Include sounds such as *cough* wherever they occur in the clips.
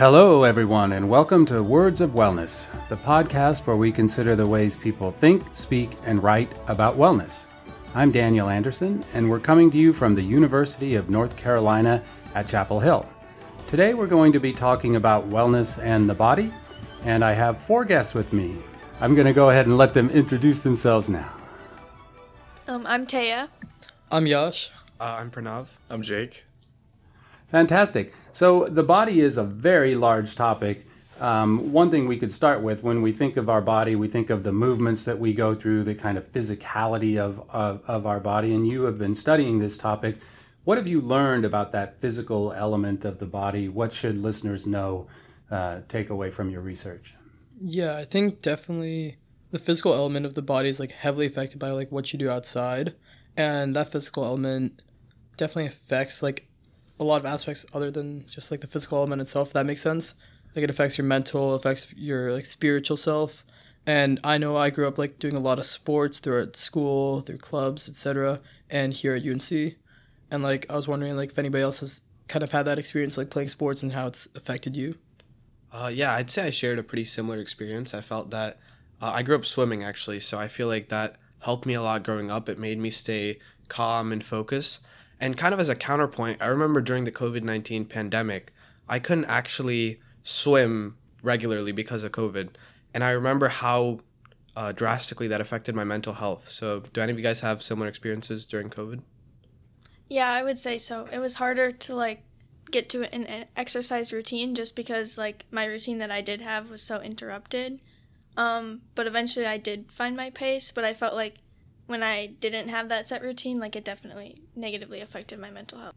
Hello, everyone, and welcome to Words of Wellness, the podcast where we consider the ways people think, speak, and write about wellness. I'm Daniel Anderson, and we're coming to you from the University of North Carolina at Chapel Hill. Today, we're going to be talking about wellness and the body, and I have four guests with me. I'm going to go ahead and let them introduce themselves now. Um, I'm Taya. I'm Yash. Uh, I'm Pranav. I'm Jake. Fantastic. So, the body is a very large topic. Um, one thing we could start with when we think of our body, we think of the movements that we go through, the kind of physicality of, of, of our body. And you have been studying this topic. What have you learned about that physical element of the body? What should listeners know, uh, take away from your research? Yeah, I think definitely the physical element of the body is like heavily affected by like what you do outside, and that physical element definitely affects like a lot of aspects other than just like the physical element itself. If that makes sense. Like it affects your mental, affects your like spiritual self. And I know I grew up like doing a lot of sports throughout school, through clubs, etc., and here at UNC. And like I was wondering like if anybody else has kind of had that experience like playing sports and how it's affected you. Uh, yeah, I'd say I shared a pretty similar experience. I felt that uh, I grew up swimming actually, so I feel like that helped me a lot growing up. It made me stay calm and focused. And kind of as a counterpoint, I remember during the COVID 19 pandemic, I couldn't actually swim regularly because of COVID. And I remember how uh, drastically that affected my mental health. So, do any of you guys have similar experiences during COVID? Yeah, I would say so. It was harder to like get to an, exercise routine just because like my routine that I did have was so interrupted. Um, but eventually I did find my pace, but I felt like when I didn't have that set routine, like it definitely negatively affected my mental health.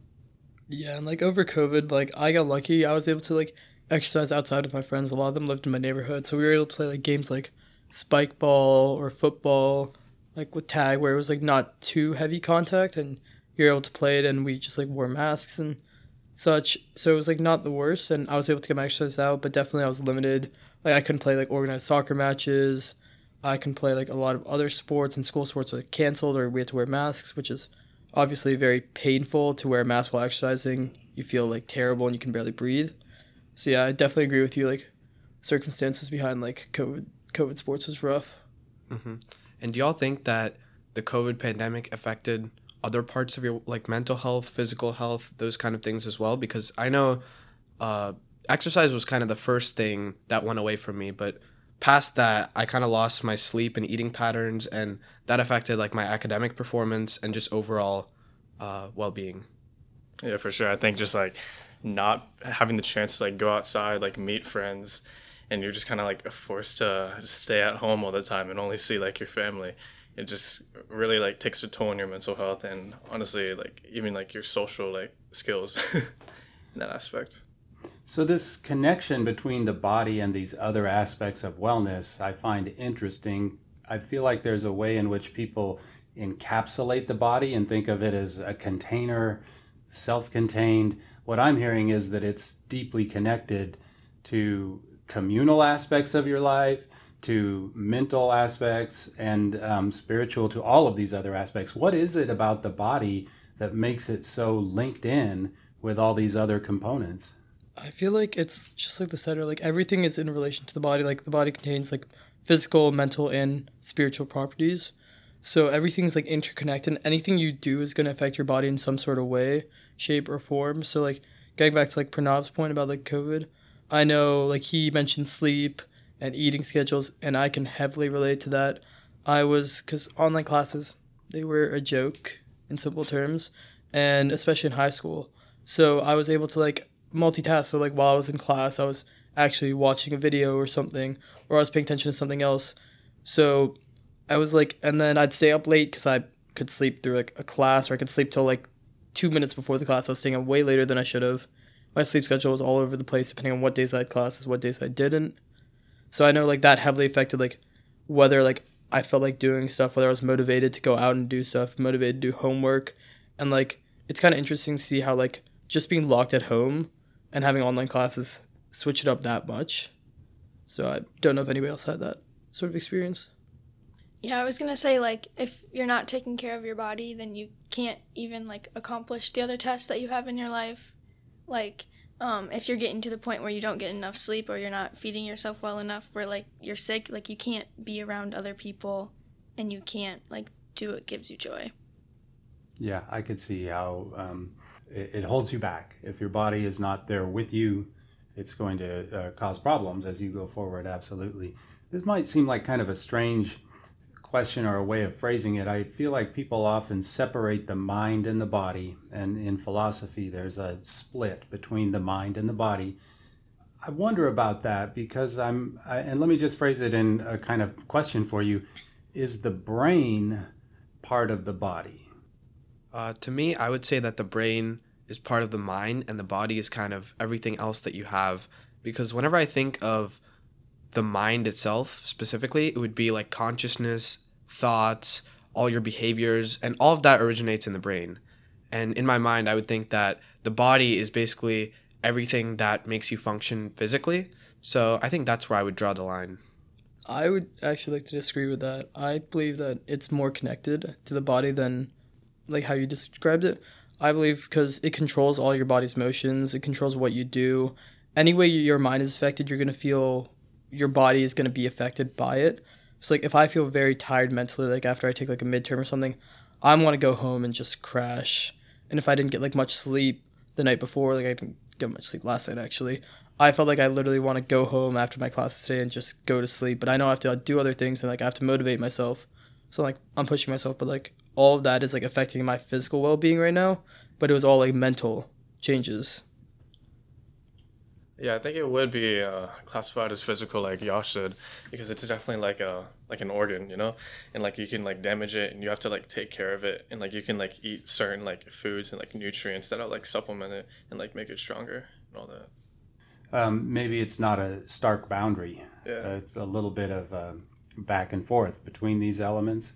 Yeah, and like over COVID, like I got lucky. I was able to like exercise outside with my friends. A lot of them lived in my neighborhood, so we were able to play like games like spike ball or football, like with tag, where it was like not too heavy contact, and you're able to play it. And we just like wore masks and such, so it was like not the worst. And I was able to get my exercise out, but definitely I was limited. Like I couldn't play like organized soccer matches. I can play like a lot of other sports and school sports are canceled or we had to wear masks, which is obviously very painful to wear a mask while exercising. You feel like terrible and you can barely breathe. So yeah, I definitely agree with you. Like circumstances behind like COVID COVID sports was rough. Mm-hmm. And do y'all think that the COVID pandemic affected other parts of your like mental health, physical health, those kind of things as well? Because I know uh, exercise was kind of the first thing that went away from me, but past that, I kind of lost my sleep and eating patterns, and that affected like my academic performance and just overall uh, well being. Yeah, for sure. I think just like not having the chance to like go outside, like meet friends, and you're just kind of like forced to stay at home all the time and only see like your family. It just really like takes a toll on your mental health and honestly like even like your social like skills *laughs* in that aspect. So, this connection between the body and these other aspects of wellness, I find interesting. I feel like there's a way in which people encapsulate the body and think of it as a container, self contained. What I'm hearing is that it's deeply connected to communal aspects of your life, to mental aspects, and um, spiritual, to all of these other aspects. What is it about the body that makes it so linked in with all these other components? I feel like it's just like the center. Like everything is in relation to the body. Like the body contains like physical, mental, and spiritual properties. So everything's like interconnected. Anything you do is going to affect your body in some sort of way, shape, or form. So like getting back to like Pranav's point about like COVID, I know like he mentioned sleep and eating schedules, and I can heavily relate to that. I was because online classes they were a joke in simple terms, and especially in high school. So I was able to like multitask. So like while I was in class, I was actually watching a video or something, or I was paying attention to something else. So I was like, and then I'd stay up late because I could sleep through like a class, or I could sleep till like two minutes before the class. I was staying up way later than I should have. My sleep schedule was all over the place depending on what days I had classes, what days I didn't. So I know like that heavily affected like whether like I felt like doing stuff, whether I was motivated to go out and do stuff, motivated to do homework, and like it's kind of interesting to see how like just being locked at home and having online classes switch it up that much. So I don't know if anybody else had that sort of experience. Yeah, I was gonna say like if you're not taking care of your body, then you can't even like accomplish the other tasks that you have in your life. Like um, if you're getting to the point where you don't get enough sleep or you're not feeding yourself well enough, where like you're sick, like you can't be around other people and you can't like do what gives you joy. Yeah, I could see how um, it, it, holds you back. If your body is not there with you, it's going to uh, cause problems as you go forward. Absolutely. This might seem like kind of a strange question or a way of phrasing it. I feel like people often separate the mind and the body, and in philosophy, there's a split between the mind and the body. I wonder about that because I'm, I, and let me just phrase it in a kind of question for you: Is the brain part of the body? Uh, to me, I would say that the brain is part of the mind, and the body is kind of everything else that you have. Because whenever I think of the mind itself specifically, it would be like consciousness, thoughts, all your behaviors, and all of that originates in the brain. And in my mind, I would think that the body is basically everything that makes you function physically. So I think that's where I would draw the line. I would actually like to disagree with that. I believe that it's more connected to the body than like how you described it. I believe because it controls all your body's motions, it controls what you do. Any way your mind is affected, you're going to feel your body is going to be affected by it. So like if I feel very tired mentally, like after I take like a midterm or something, I want to go home and just crash. And if I didn't get like much sleep the night before, like I didn't get much sleep last night actually, I felt like I literally want to go home after my classes today and just go to sleep. But I know I have to do other things and like I have to motivate myself. So like I'm pushing myself, but like all of that is like affecting my physical well being right now. But it was all like mental changes. Yeah, I think it would be uh, classified as physical, like Yash said, because it's definitely like a like an organ, you know, and like you can like damage it, and you have to like take care of it, and like you can like eat certain like foods and like nutrients that'll like supplement it and like make it stronger and all that. Um, maybe it's not a stark boundary. Yeah, uh, it's a little bit of uh, back and forth between these elements.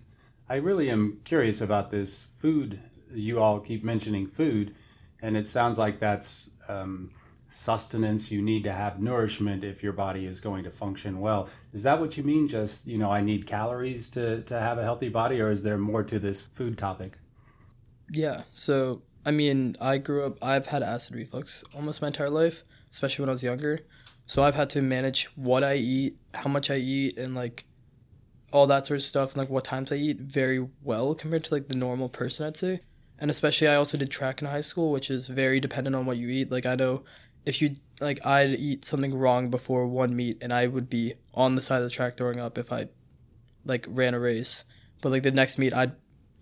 I really am curious about this food. You all keep mentioning food, and it sounds like that's. Um, sustenance you need to have nourishment if your body is going to function well is that what you mean just you know i need calories to to have a healthy body or is there more to this food topic yeah so i mean i grew up i've had acid reflux almost my entire life especially when i was younger so i've had to manage what i eat how much i eat and like all that sort of stuff and like what times i eat very well compared to like the normal person i'd say and especially i also did track in high school which is very dependent on what you eat like i know if you like I'd eat something wrong before one meet and I would be on the side of the track throwing up if I like ran a race. But like the next meet I'd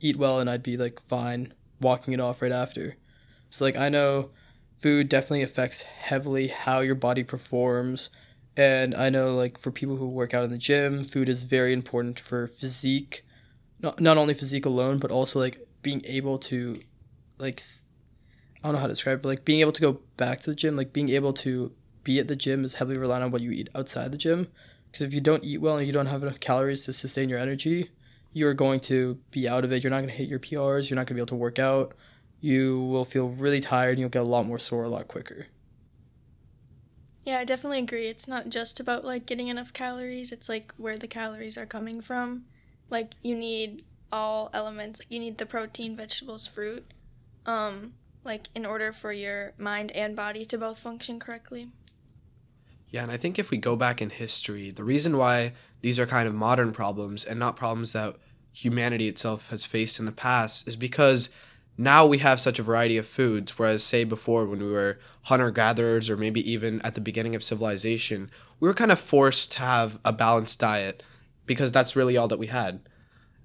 eat well and I'd be like fine walking it off right after. So like I know food definitely affects heavily how your body performs and I know like for people who work out in the gym, food is very important for physique. Not not only physique alone, but also like being able to like I don't know how to describe it, but like being able to go back to the gym, like being able to be at the gym is heavily reliant on what you eat outside the gym. Because if you don't eat well and you don't have enough calories to sustain your energy, you're going to be out of it. You're not going to hit your PRs. You're not going to be able to work out. You will feel really tired and you'll get a lot more sore a lot quicker. Yeah, I definitely agree. It's not just about like getting enough calories, it's like where the calories are coming from. Like you need all elements. Like you need the protein, vegetables, fruit. Um like in order for your mind and body to both function correctly. Yeah, and I think if we go back in history, the reason why these are kind of modern problems and not problems that humanity itself has faced in the past is because now we have such a variety of foods, whereas, say, before when we were hunter gatherers or maybe even at the beginning of civilization, we were kind of forced to have a balanced diet because that's really all that we had.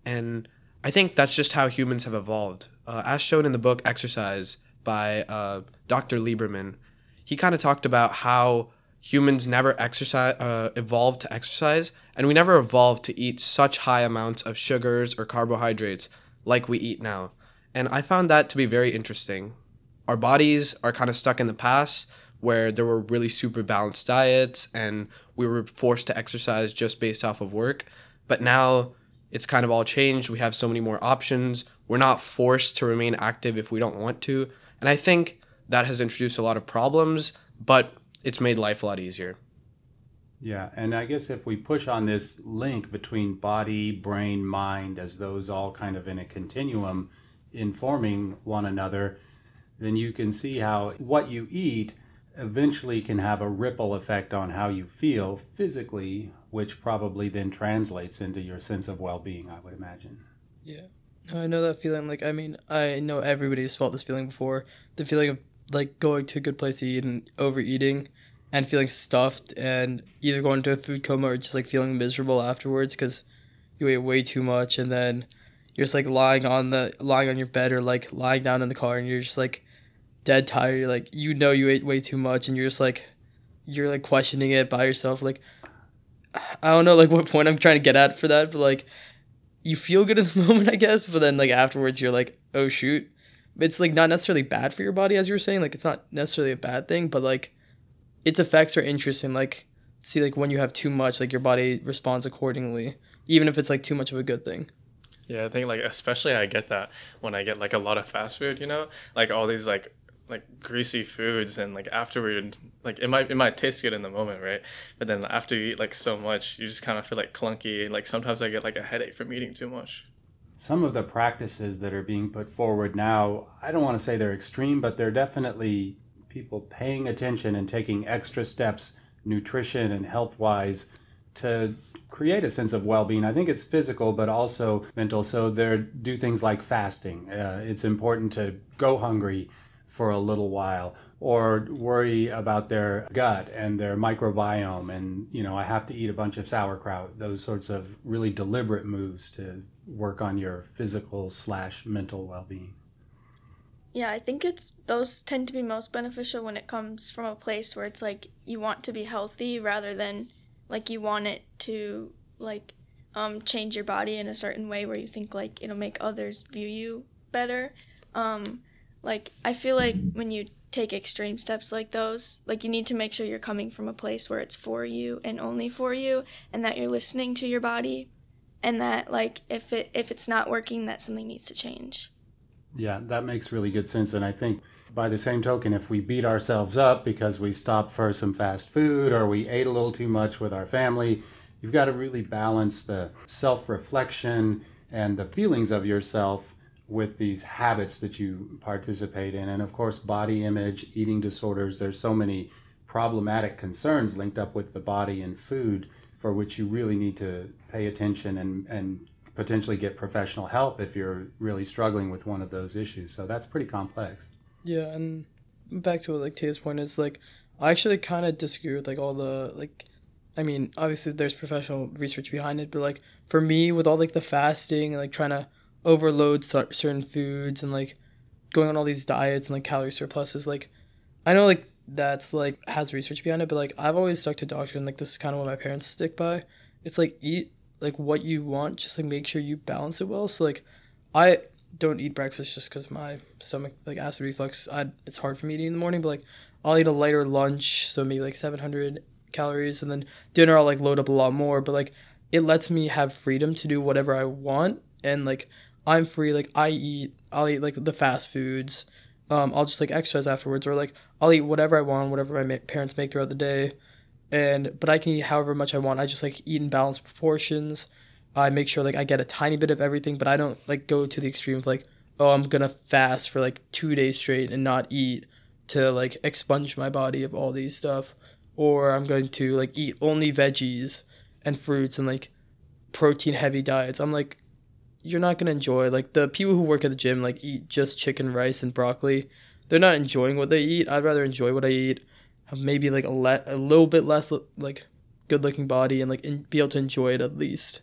And I think that's just how humans have evolved. Uh, as shown in the book Exercise, by uh, Dr. Lieberman, he kind of talked about how humans never exercise uh, evolved to exercise, and we never evolved to eat such high amounts of sugars or carbohydrates like we eat now. And I found that to be very interesting. Our bodies are kind of stuck in the past where there were really super balanced diets and we were forced to exercise just based off of work. But now it's kind of all changed. We have so many more options. We're not forced to remain active if we don't want to. And I think that has introduced a lot of problems, but it's made life a lot easier. Yeah, and I guess if we push on this link between body, brain, mind, as those all kind of in a continuum informing one another, then you can see how what you eat eventually can have a ripple effect on how you feel physically, which probably then translates into your sense of well being, I would imagine. Yeah. I know that feeling. Like, I mean, I know everybody's felt this feeling before. The feeling of like going to a good place to eat and overeating and feeling stuffed and either going to a food coma or just like feeling miserable afterwards because you ate way too much and then you're just like lying on the lying on your bed or like lying down in the car and you're just like dead tired. You're like you know you ate way too much and you're just like you're like questioning it by yourself. Like I don't know like what point I'm trying to get at for that, but like you feel good in the *laughs* moment, I guess, but then like afterwards you're like, oh shoot. It's like not necessarily bad for your body as you were saying. Like it's not necessarily a bad thing, but like its effects are interesting. Like see like when you have too much, like your body responds accordingly, even if it's like too much of a good thing. Yeah, I think like especially I get that when I get like a lot of fast food, you know, like all these like like greasy foods and like afterward like it might it might taste good in the moment right? But then after you eat like so much you just kind of feel like clunky like sometimes i get like a headache from eating too much. Some of the practices that are being put forward now i don't want to say they're extreme but they're definitely people paying attention and taking extra steps nutrition and health wise to create a sense of well-being. I think it's physical but also mental. So they do things like fasting. Uh, it's important to go hungry for a little while or worry about their gut and their microbiome. And you know i have to eat a bunch of sauerkraut. Those sorts of really deliberate moves to work on your physical slash mental well-being. Yeah i think it's those tend to be most beneficial when it comes from a place where it's like you want to be healthy rather than like you want it to like um, change your body in a certain way where you think like it'll make others view you better um, like I feel like when you take extreme steps like those, like you need to make sure you're coming from a place where it's for you and only for you and that you're listening to your body and that like if it if it's not working that something needs to change. Yeah, that makes really good sense and I think by the same token if we beat ourselves up because we stopped for some fast food or we ate a little too much with our family, you've got to really balance the self-reflection and the feelings of yourself with these habits that you participate in. And of course, body image, eating disorders, there's so many problematic concerns linked up with the body and food for which you really need to pay attention and, and potentially get professional help if you're really struggling with one of those issues. So that's pretty complex. Yeah, and back to what like Taya's point is like I actually kind of disagree with like all the like I mean, obviously there's professional research behind it, but like for me with all like the fasting and like trying to overload certain foods and like going on all these diets and like calorie surpluses like i know like that's like has research behind it but like i've always stuck to doctor and like this is kind of what my parents stick by it's like eat like what you want just like make sure you balance it well so like i don't eat breakfast just because my stomach like acid reflux I, it's hard for me to eat in the morning but like i'll eat a lighter lunch so maybe like 700 calories and then dinner i'll like load up a lot more but like it lets me have freedom to do whatever i want and like I'm free. Like I eat, I'll eat like the fast foods. Um, I'll just like exercise afterwards, or like I'll eat whatever I want, whatever my ma- parents make throughout the day, and but I can eat however much I want. I just like eat in balanced proportions. I make sure like I get a tiny bit of everything, but I don't like go to the extreme of like, oh, I'm gonna fast for like two days straight and not eat to like expunge my body of all these stuff, or I'm going to like eat only veggies and fruits and like protein heavy diets. I'm like, you're not gonna enjoy. Like the people who work at the gym like eat just chicken, rice, and broccoli. They're not enjoying what they eat. I'd rather enjoy what I eat. Maybe like a le- a little bit less like good looking body and like in- be able to enjoy it at least.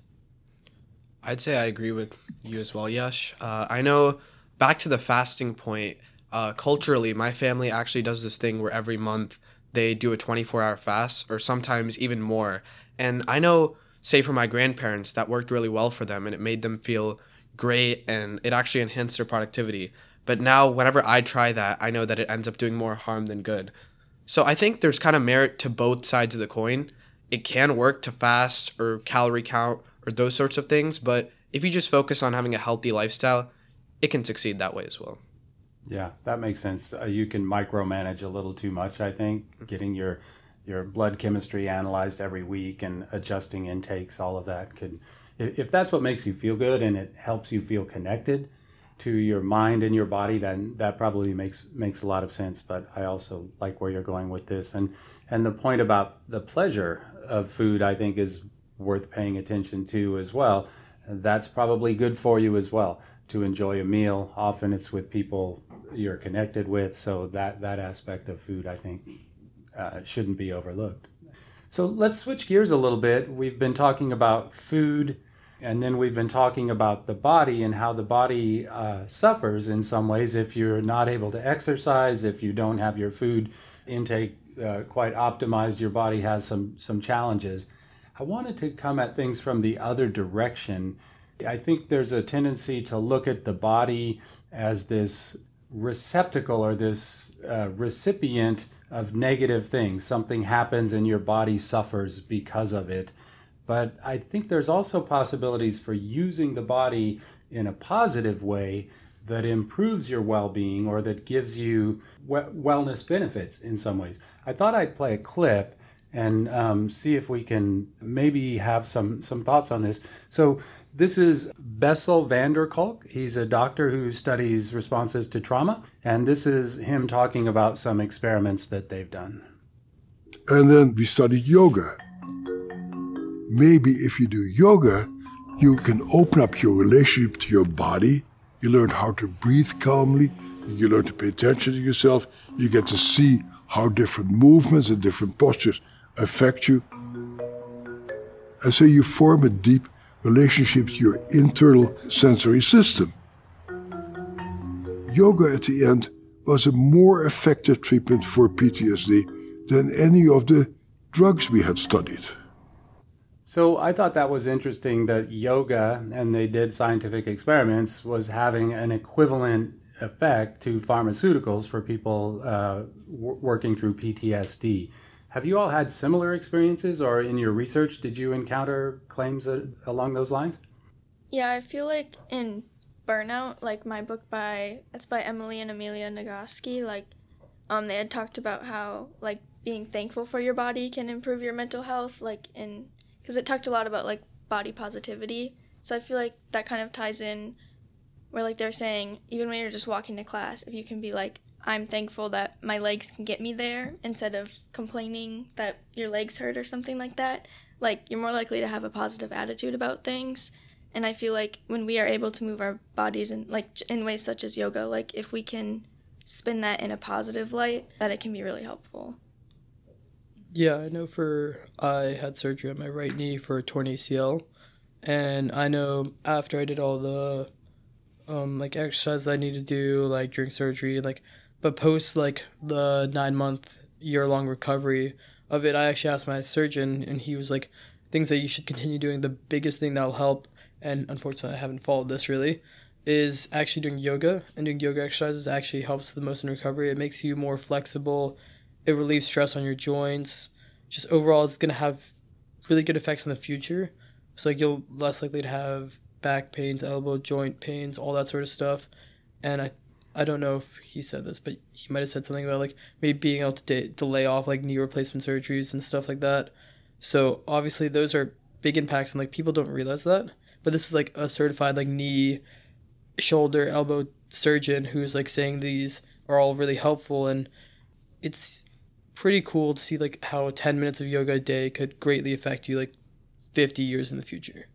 I'd say I agree with you as well, Yash. Uh, I know. Back to the fasting point. Uh, culturally, my family actually does this thing where every month they do a 24 hour fast, or sometimes even more. And I know say for my grandparents that worked really well for them and it made them feel great and it actually enhanced their productivity but now whenever i try that i know that it ends up doing more harm than good so i think there's kind of merit to both sides of the coin. It can work to fast or calorie count or those sorts of things but if you just focus on having a healthy lifestyle it can succeed that way as well. Yeah that makes sense. Uh, you can micromanage a little too much i think getting your your blood chemistry analyzed every week and adjusting intakes, all of that could, if that's what makes you feel good and it helps you feel connected, to your mind and your body, then that probably makes makes a lot of sense. But I also like where you're going with this, and and the point about the pleasure of food, I think, is worth paying attention to as well. That's probably good for you as well to enjoy a meal. Often it's with people you're connected with, so that that aspect of food, I think, uh, shouldn't be overlooked. So let's switch gears a little bit. We've been talking about food and then we've been talking about the body and how the body uh, suffers in some ways if you're not able to exercise, if you don't have your food intake uh, quite optimized, your body has some, some challenges. I wanted to come at things from the other direction. I think there's a tendency to look at the body as this receptacle or this uh, recipient of negative things. Something happens and your body suffers because of it. But I think there's also possibilities for using the body in a positive way that improves your well being or that gives you wellness benefits in some ways. I thought I'd play a clip and um, see if we can maybe have some, some thoughts on this. So, this is Bessel van der Kolk. He's a doctor who studies responses to trauma, and this is him talking about some experiments that they've done. And then we studied yoga maybe if you do yoga, you can open up your relationship to your body. You learn how to breathe calmly. You learn to pay attention to yourself. You get to see how different movements and different postures affect you. And so you form a deep relationship to your internal sensory system. Yoga at the end was a more effective treatment for PTSD than any of the drugs we had studied. So I thought that was interesting that yoga, and they did scientific experiments, was having an equivalent effect to pharmaceuticals for people uh, w- working through PTSD. Have you all had similar experiences, or in your research, did you encounter claims along those lines? Yeah, I feel like in Burnout, like my book by it's by Emily and Amelia Nagoski, like um they had talked about how like being thankful for your body can improve your mental health, like in because it talked a lot about like body positivity. So I feel like that kind of ties in where like they're saying even when you're just walking to class, if you can be like I'm thankful that my legs can get me there instead of complaining that your legs hurt or something like that, like you're more likely to have a positive attitude about things. And I feel like when we are able to move our bodies in like in ways such as yoga, like if we can spin that in a positive light, that it can be really helpful. Yeah, I know for I had surgery on my right knee for a torn ACL, and I know after I did all the um like exercises I need to do like during surgery, like but post like the nine month year long recovery of it, I actually asked my surgeon, and he was like, things that you should continue doing. The biggest thing that'll help, and unfortunately I haven't followed this really, is actually doing yoga and doing yoga exercises actually helps the most in recovery. It makes you more flexible it relieves stress on your joints. Just overall, it's gonna have really good effects in the future. So like you'll less likely to have back pains, elbow joint pains, all that sort of stuff. And I, I don't know if he said this, but he might have said something about like maybe being able to de- to lay off like knee replacement surgeries and stuff like that. So obviously those are big impacts, and like people don't realize that. But this is like a certified like knee, shoulder, elbow surgeon who's like saying these are all really helpful, and it's pretty cool to see like how 10 minutes of yoga a day could greatly affect you like 50 years in the future.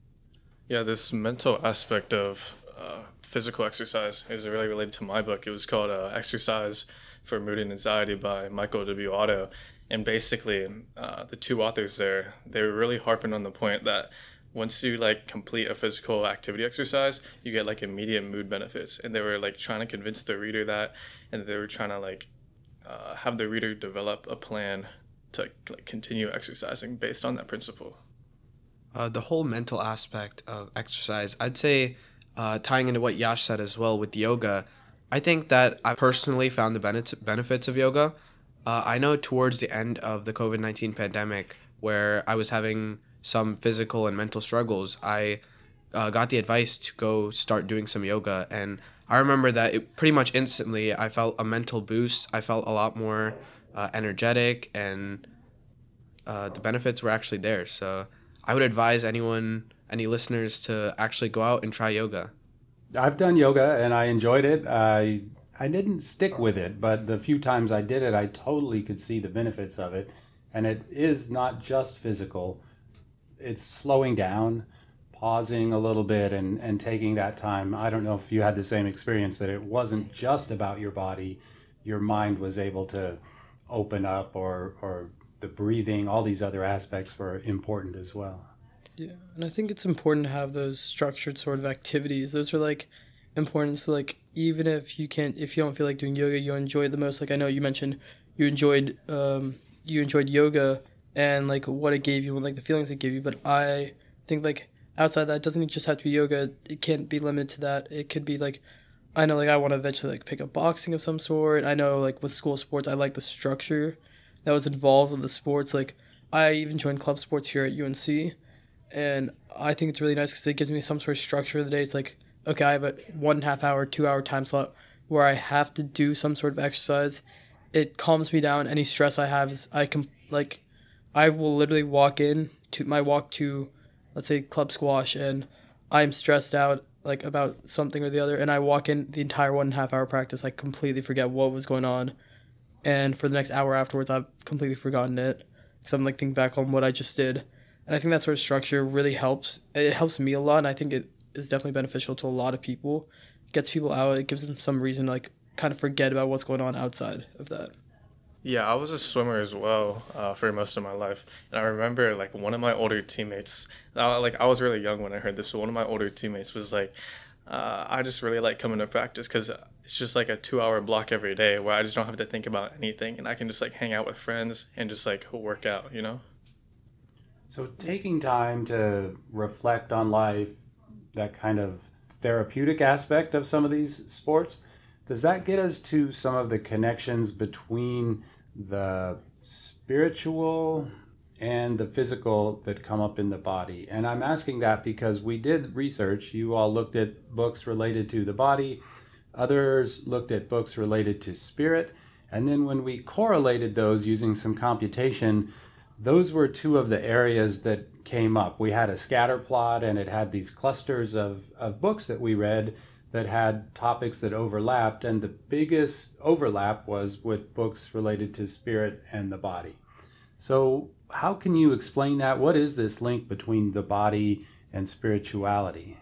Yeah, this mental aspect of uh, physical exercise is really related to my book. It was called uh, Exercise for Mood and Anxiety by Michael W. Otto. And basically, uh, the two authors there, they were really harping on the point that once you like complete a physical activity exercise, you get like immediate mood benefits. And they were like trying to convince the reader that, and they were trying to like uh, have the reader develop a plan to like, continue exercising based on that principle. Uh, the whole mental aspect of exercise, I'd say, uh, tying into what Yash said as well with yoga, I think that I personally found the benefits of yoga. Uh, I know towards the end of the COVID 19 pandemic, where I was having some physical and mental struggles, I uh, got the advice to go start doing some yoga. And I remember that it pretty much instantly I felt a mental boost. I felt a lot more uh, energetic, and uh, the benefits were actually there. So I would advise anyone, any listeners, to actually go out and try yoga. I've done yoga and I enjoyed it. I I didn't stick with it, but the few times I did it, I totally could see the benefits of it. And it is not just physical. It's slowing down, pausing a little bit and and taking that time. I don't know if you had the same experience that it wasn't just about your body. Your mind was able to open up or or the breathing, all these other aspects were important as well. Yeah, and I think it's important to have those structured sort of activities. Those are like important. So like even if you can't, if you don't feel like doing yoga, you enjoy it the most. Like I know you mentioned you enjoyed um, you enjoyed yoga and like what it gave you and like the feelings it gave you. But I think like outside that, it doesn't just have to be yoga. It can't be limited to that. It could be like I know like I want to eventually like pick up boxing of some sort. I know like with school sports, I like the structure that was involved with the sports. Like I even joined club sports here at UNC and I think it's really nice because it gives me some sort of structure of the day. It's like, okay, I have a one and a half hour, two hour time slot where I have to do some sort of exercise. It calms me down. Any stress I have is I can like, I will literally walk in to my walk to, let's say club squash, and I'm stressed out like about something or the other, and I walk in the entire one and a half hour practice. I completely forget what was going on, and for the next hour afterwards, I've completely forgotten it because I'm like thinking back on what I just did and I think that sort of structure really helps. It helps me a lot, and I think it is definitely beneficial to a lot of people. It gets people out. It gives them some reason to like kind of forget about what's going on outside of that. Yeah, I was a swimmer as well uh, for most of my life, and I remember like one of my older teammates. Uh, like I was really young when I heard this. One of my older teammates was like, uh, "I just really like coming to practice because it's just like a two-hour block every day where I just don't have to think about anything, and I can just like hang out with friends and just like work out." You know. So, taking time to reflect on life, that kind of therapeutic aspect of some of these sports, does that get us to some of the connections between the spiritual and the physical that come up in the body? And I'm asking that because we did research. You all looked at books related to the body, others looked at books related to spirit. And then when we correlated those using some computation, those were two of the areas that came up. We had a scatter plot and it had these clusters of, of books that we read that had topics that overlapped, and the biggest overlap was with books related to spirit and the body. So, how can you explain that? What is this link between the body and spirituality?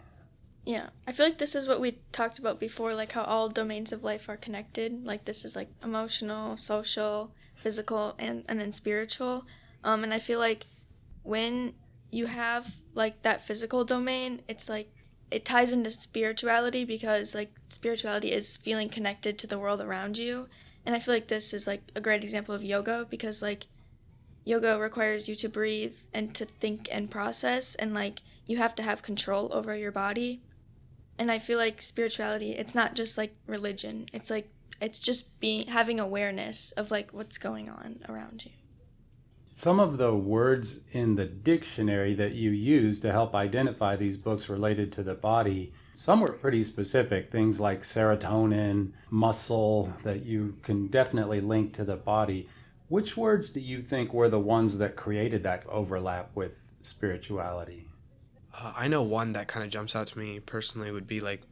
Yeah, I feel like this is what we talked about before, like how all domains of life are connected. Like this is like emotional, social, physical, and, and then spiritual. Um, and I feel like when you have like that physical domain, it's like it ties into spirituality because like spirituality is feeling connected to the world around you. And I feel like this is like a great example of yoga because like yoga requires you to breathe and to think and process and like you have to have control over your body. And I feel like spirituality, it's not just like religion. It's like it's just being having awareness of like what's going on around you some of the words in the dictionary that you use to help identify these books related to the body, some were pretty specific. Things like serotonin, muscle, that you can definitely link to the body. Which words do you think were the ones that created that overlap with spirituality? Uh, I know one that kind of jumps out to me personally would be like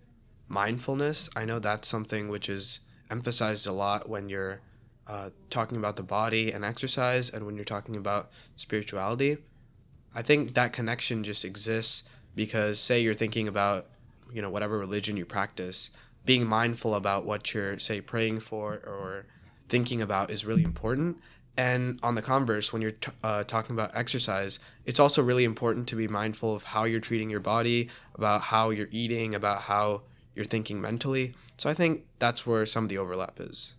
mindfulness. I know that's something which is emphasized a lot when you're uh, talking about the body and exercise and when you're talking about spirituality i think that connection just exists because say you're thinking about you know whatever religion you practice being mindful about what you're say praying for or thinking about is really important. And on the converse when you're t- uh, talking about exercise it's also really important to be mindful of how you're treating your body about how you're eating about how you're thinking mentally. So i think that's where some of the overlap is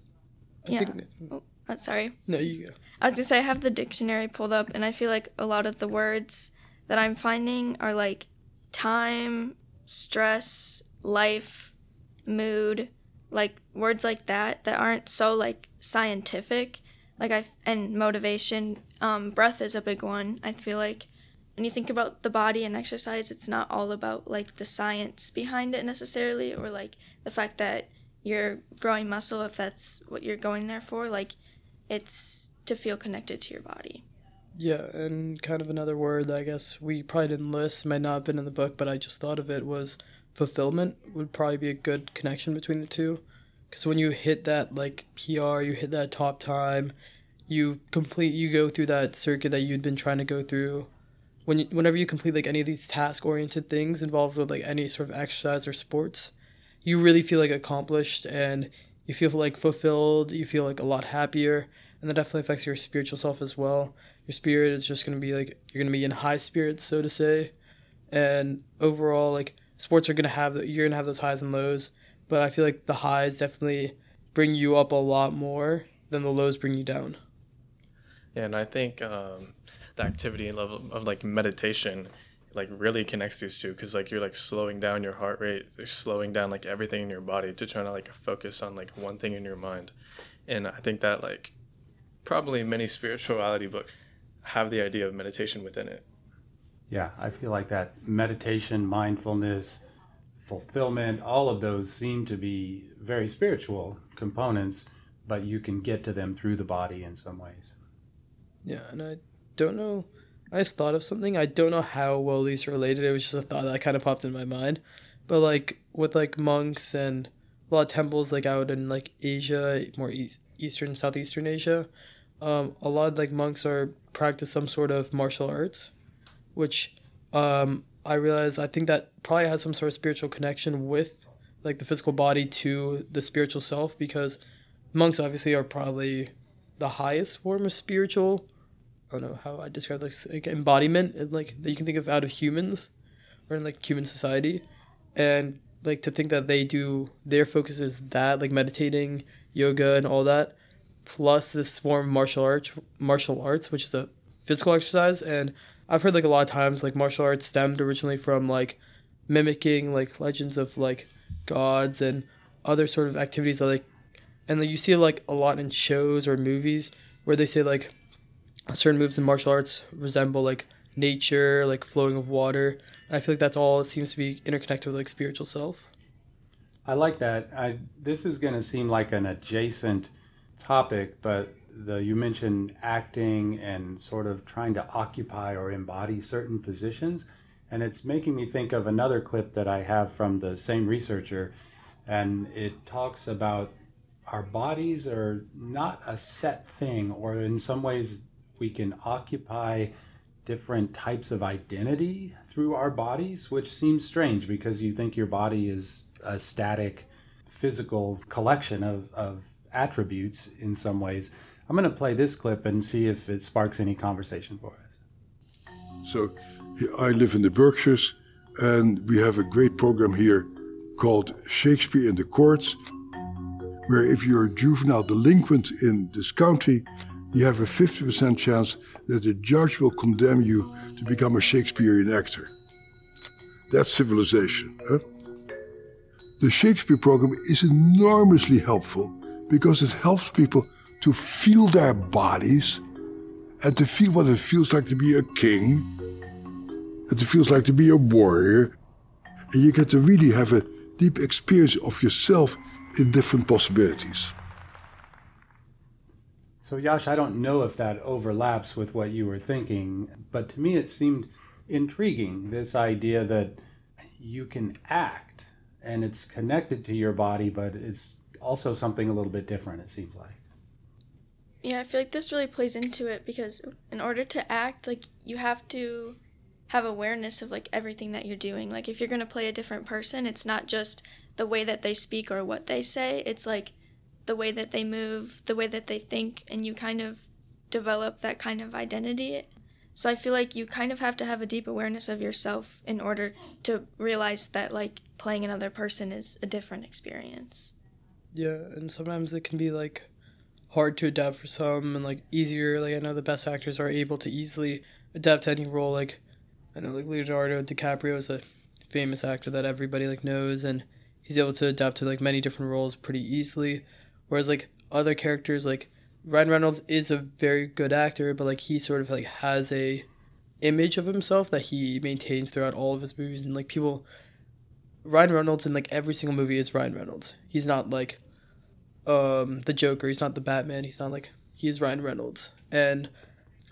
I yeah. Think, oh, uh, sorry. No, you go. I was gonna say I have the dictionary pulled up, and I feel like a lot of the words that I'm finding are like time, stress, life, mood, like words like that that aren't so like scientific. Like I and motivation. Um, breath is a big one. I feel like when you think about the body and exercise, it's not all about like the science behind it necessarily, or like the fact that you're growing muscle if that's what you're going there for like it's to feel connected to your body Yeah, and kind of another word that I guess we probably didn't list, might not have been in the book, but I just thought of it was fulfillment would probably be a good connection between the two. Because when you hit that like PR, you hit that top time, you complete, you go through that circuit that you'd been trying to go through. When you, whenever you complete like any of these task oriented things involved with like any sort of exercise or sports, you really feel like accomplished and you feel like fulfilled. You feel like a lot happier, and that definitely affects your spiritual self as well. Your spirit is just gonna be like you're gonna be in high spirits, so to say, and overall like sports are gonna have you're gonna have those highs and lows, but I feel like the highs definitely bring you up a lot more than the lows bring you down. Yeah, and I think um, the activity level of like meditation like really connects these two because like you're like slowing down your heart rate you're slowing down like everything in your body to try to like focus on like one thing in your mind. And i think that like probably many spirituality books have the idea of meditation within it. Yeah i feel like that meditation mindfulness fulfillment all of those seem to be very spiritual components but you can get to them through the body in some ways. Yeah and i don't know I just thought of something. I don't know how well these are related. It was just a thought that kind of popped in my mind. But like with like monks and a lot of temples like out in like Asia, more east, eastern, southeastern Asia, um, a lot of like monks are practice some sort of martial arts, which um, I realize I think that probably has some sort of spiritual connection with like the physical body to the spiritual self because monks obviously are probably the highest form of spiritual I don't know how I describe this like embodiment like that you can think of out of humans or in like human society. And like to think that they do their focus is that like meditating yoga and all that plus this form of martial arts martial arts which is a physical exercise. And i've heard like a lot of times like martial arts stemmed originally from like mimicking like legends of like gods and other sort of activities that like and like you see like a lot in shows or movies where they say like certain moves in martial arts resemble like nature, like flowing of water. And I feel like that's all seems to be interconnected with like spiritual self. I like that. I this is going to seem like an adjacent topic, but the you mentioned acting and sort of trying to occupy or embody certain positions, and it's making me think of another clip that I have from the same researcher, and it talks about our bodies are not a set thing, or in some ways we can occupy different types of identity through our bodies, which seems strange because you think your body is a static physical collection of, of attributes in some ways. I'm going to play this clip and see if it sparks any conversation for us. So, I live in the Berkshires, and we have a great program here called Shakespeare in the Courts, where if you're a juvenile delinquent in this county, you have a 50% chance that the judge will condemn you to become a Shakespearean actor. That's civilization. Huh? The Shakespeare program is enormously helpful because it helps people to feel their bodies and to feel what it feels like to be a king and it feels like to be a warrior. And you get to really have a deep experience of yourself in different possibilities. So, Yash, I don't know if that overlaps with what you were thinking, but to me it seemed intriguing this idea that you can act and it's connected to your body, but it's also something a little bit different, it seems like. Yeah, I feel like this really plays into it because in order to act, like, you have to have awareness of like everything that you're doing. Like if you're going to play a different person, it's not just the way that they speak or what they say. It's like the way that they move, the way that they think, and you kind of develop that kind of identity. So I feel like you kind of have to have a deep awareness of yourself in order to realize that like playing another person is a different experience. Yeah, and sometimes it can be like hard to adapt for some and like easier. Like I know the best actors are able to easily adapt to any role. Like I know like Leonardo DiCaprio is a famous actor that everybody like knows and he's able to adapt to like many different roles pretty easily. Whereas like other characters, like Ryan Reynolds is a very good actor, but like he sort of like has a image of himself that he maintains throughout all of his movies, and like people, Ryan Reynolds in like every single movie is Ryan Reynolds. He's not like um the Joker. He's not the Batman. He's not like he is Ryan Reynolds, and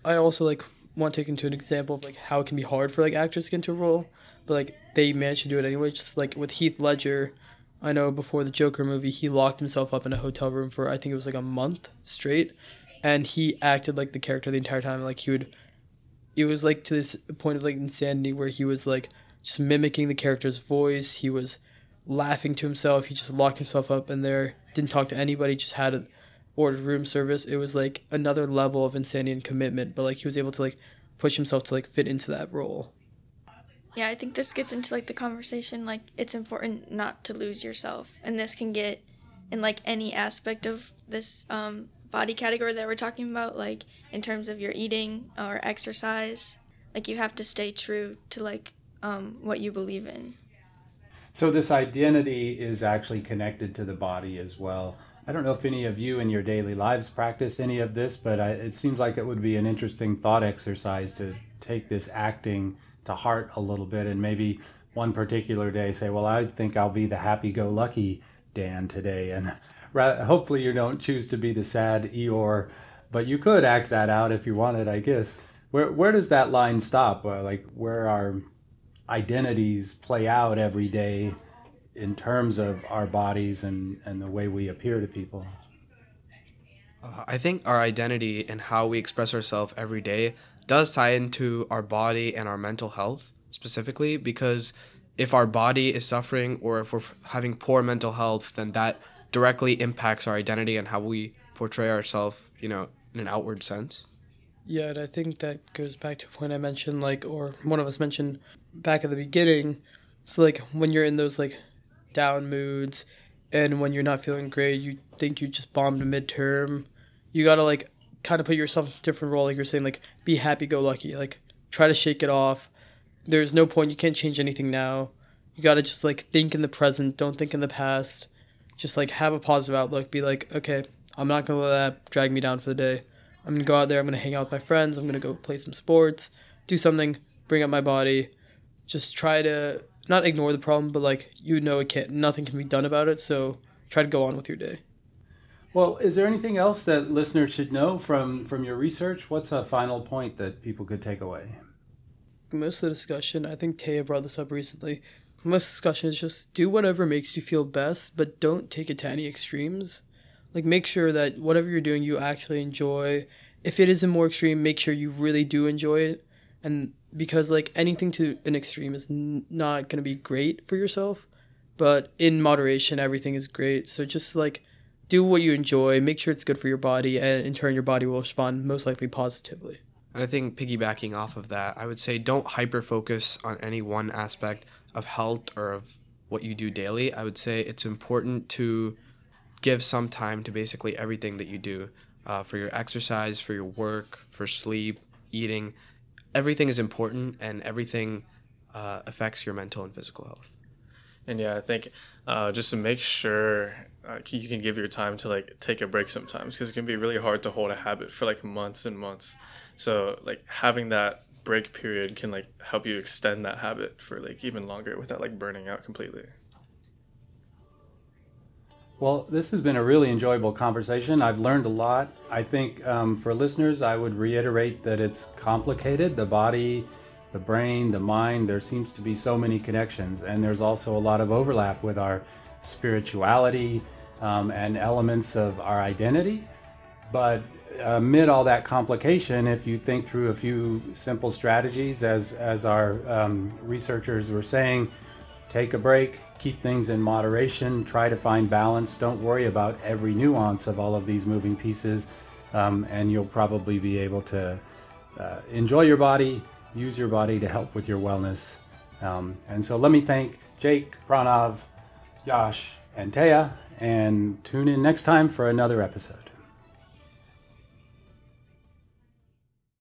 I also like want to take into an example of like how it can be hard for like actors to get into a role, but like they managed to do it anyway. Just like with Heath Ledger, I know before the Joker movie, he locked himself up in a hotel room for I think it was like a month straight, and he acted like the character the entire time. Like he would, it was like to this point of like insanity where he was like just mimicking the character's voice. He was laughing to himself. He just locked himself up in there, didn't talk to anybody, just had a ordered room service. It was like another level of insanity and commitment, but like he was able to like push himself to like fit into that role. Yeah, I think this gets into like the conversation like it's important not to lose yourself. And this can get in like any aspect of this um, body category that we're talking about, like in terms of your eating or exercise. Like you have to stay true to like um, what you believe in. So this identity is actually connected to the body as well. I don't know if any of you in your daily lives practice any of this, but I, it seems like it would be an interesting thought exercise to take this acting to heart a little bit and maybe one particular day say, well, I think I'll be the happy go lucky Dan today. And *laughs* hopefully you don't choose to be the sad Eeyore, but you could act that out if you wanted, I guess. Where, where does that line stop? Like where our identities play out every day in terms of our bodies and, and the way we appear to people? Uh, I think our identity and how we express ourselves every day does tie into our body and our mental health specifically because if our body is suffering or if we're having poor mental health, then that directly impacts our identity and how we portray ourselves, you know, in an outward sense. Yeah, and I think that goes back to a point I mentioned, like, or one of us mentioned back at the beginning. So, like, when you're in those, like, down moods and when you're not feeling great, you think you just bombed a midterm, you gotta, like, kind of put yourself in a different role. Like you're saying, like be happy go lucky. Like try to shake it off. There's no point. You can't change anything now. You gotta just like think in the present. Don't think in the past. Just like have a positive outlook. Be like, okay, I'm not gonna let that drag me down for the day. I'm gonna go out there. I'm gonna hang out with my friends. I'm gonna go play some sports. Do something. Bring up my body. Just try to not ignore the problem, but like you know, it can't. Nothing can be done about it. So try to go on with your day. Well, is there anything else that listeners should know from from your research? What's a final point that people could take away? Most of the discussion, I think Taya brought this up recently. Most discussion is just do whatever makes you feel best, but don't take it to any extremes. Like make sure that whatever you're doing, you actually enjoy. If it is a more extreme, make sure you really do enjoy it, and because like anything to an extreme is n- not going to be great for yourself, but in moderation, everything is great. So just like do what you enjoy, make sure it's good for your body, and in turn, your body will respond most likely positively. And I think piggybacking off of that, I would say don't hyper focus on any one aspect of health or of what you do daily. I would say it's important to give some time to basically everything that you do uh, for your exercise, for your work, for sleep, eating. Everything is important and everything uh, affects your mental and physical health. And yeah, I think uh, just to make sure uh, you can give your time to like take a break sometimes because it can be really hard to hold a habit for like months and months. So like having that break period can like help you extend that habit for like even longer without like burning out completely. Well, this has been a really enjoyable conversation. I've learned a lot. I think um, for listeners, I would reiterate that it's complicated. The body, the brain, the mind, there seems to be so many connections, and there's also a lot of overlap with our spirituality um, and elements of our identity. But amid all that complication, if you think through a few simple strategies, as, as our um, researchers were saying, take a break, keep things in moderation, try to find balance, don't worry about every nuance of all of these moving pieces, um, and you'll probably be able to uh, enjoy your body, use your body to help with your wellness. Um, and so let me thank Jake, Pranav, Yash, and Taya, and tune in next time for another episode.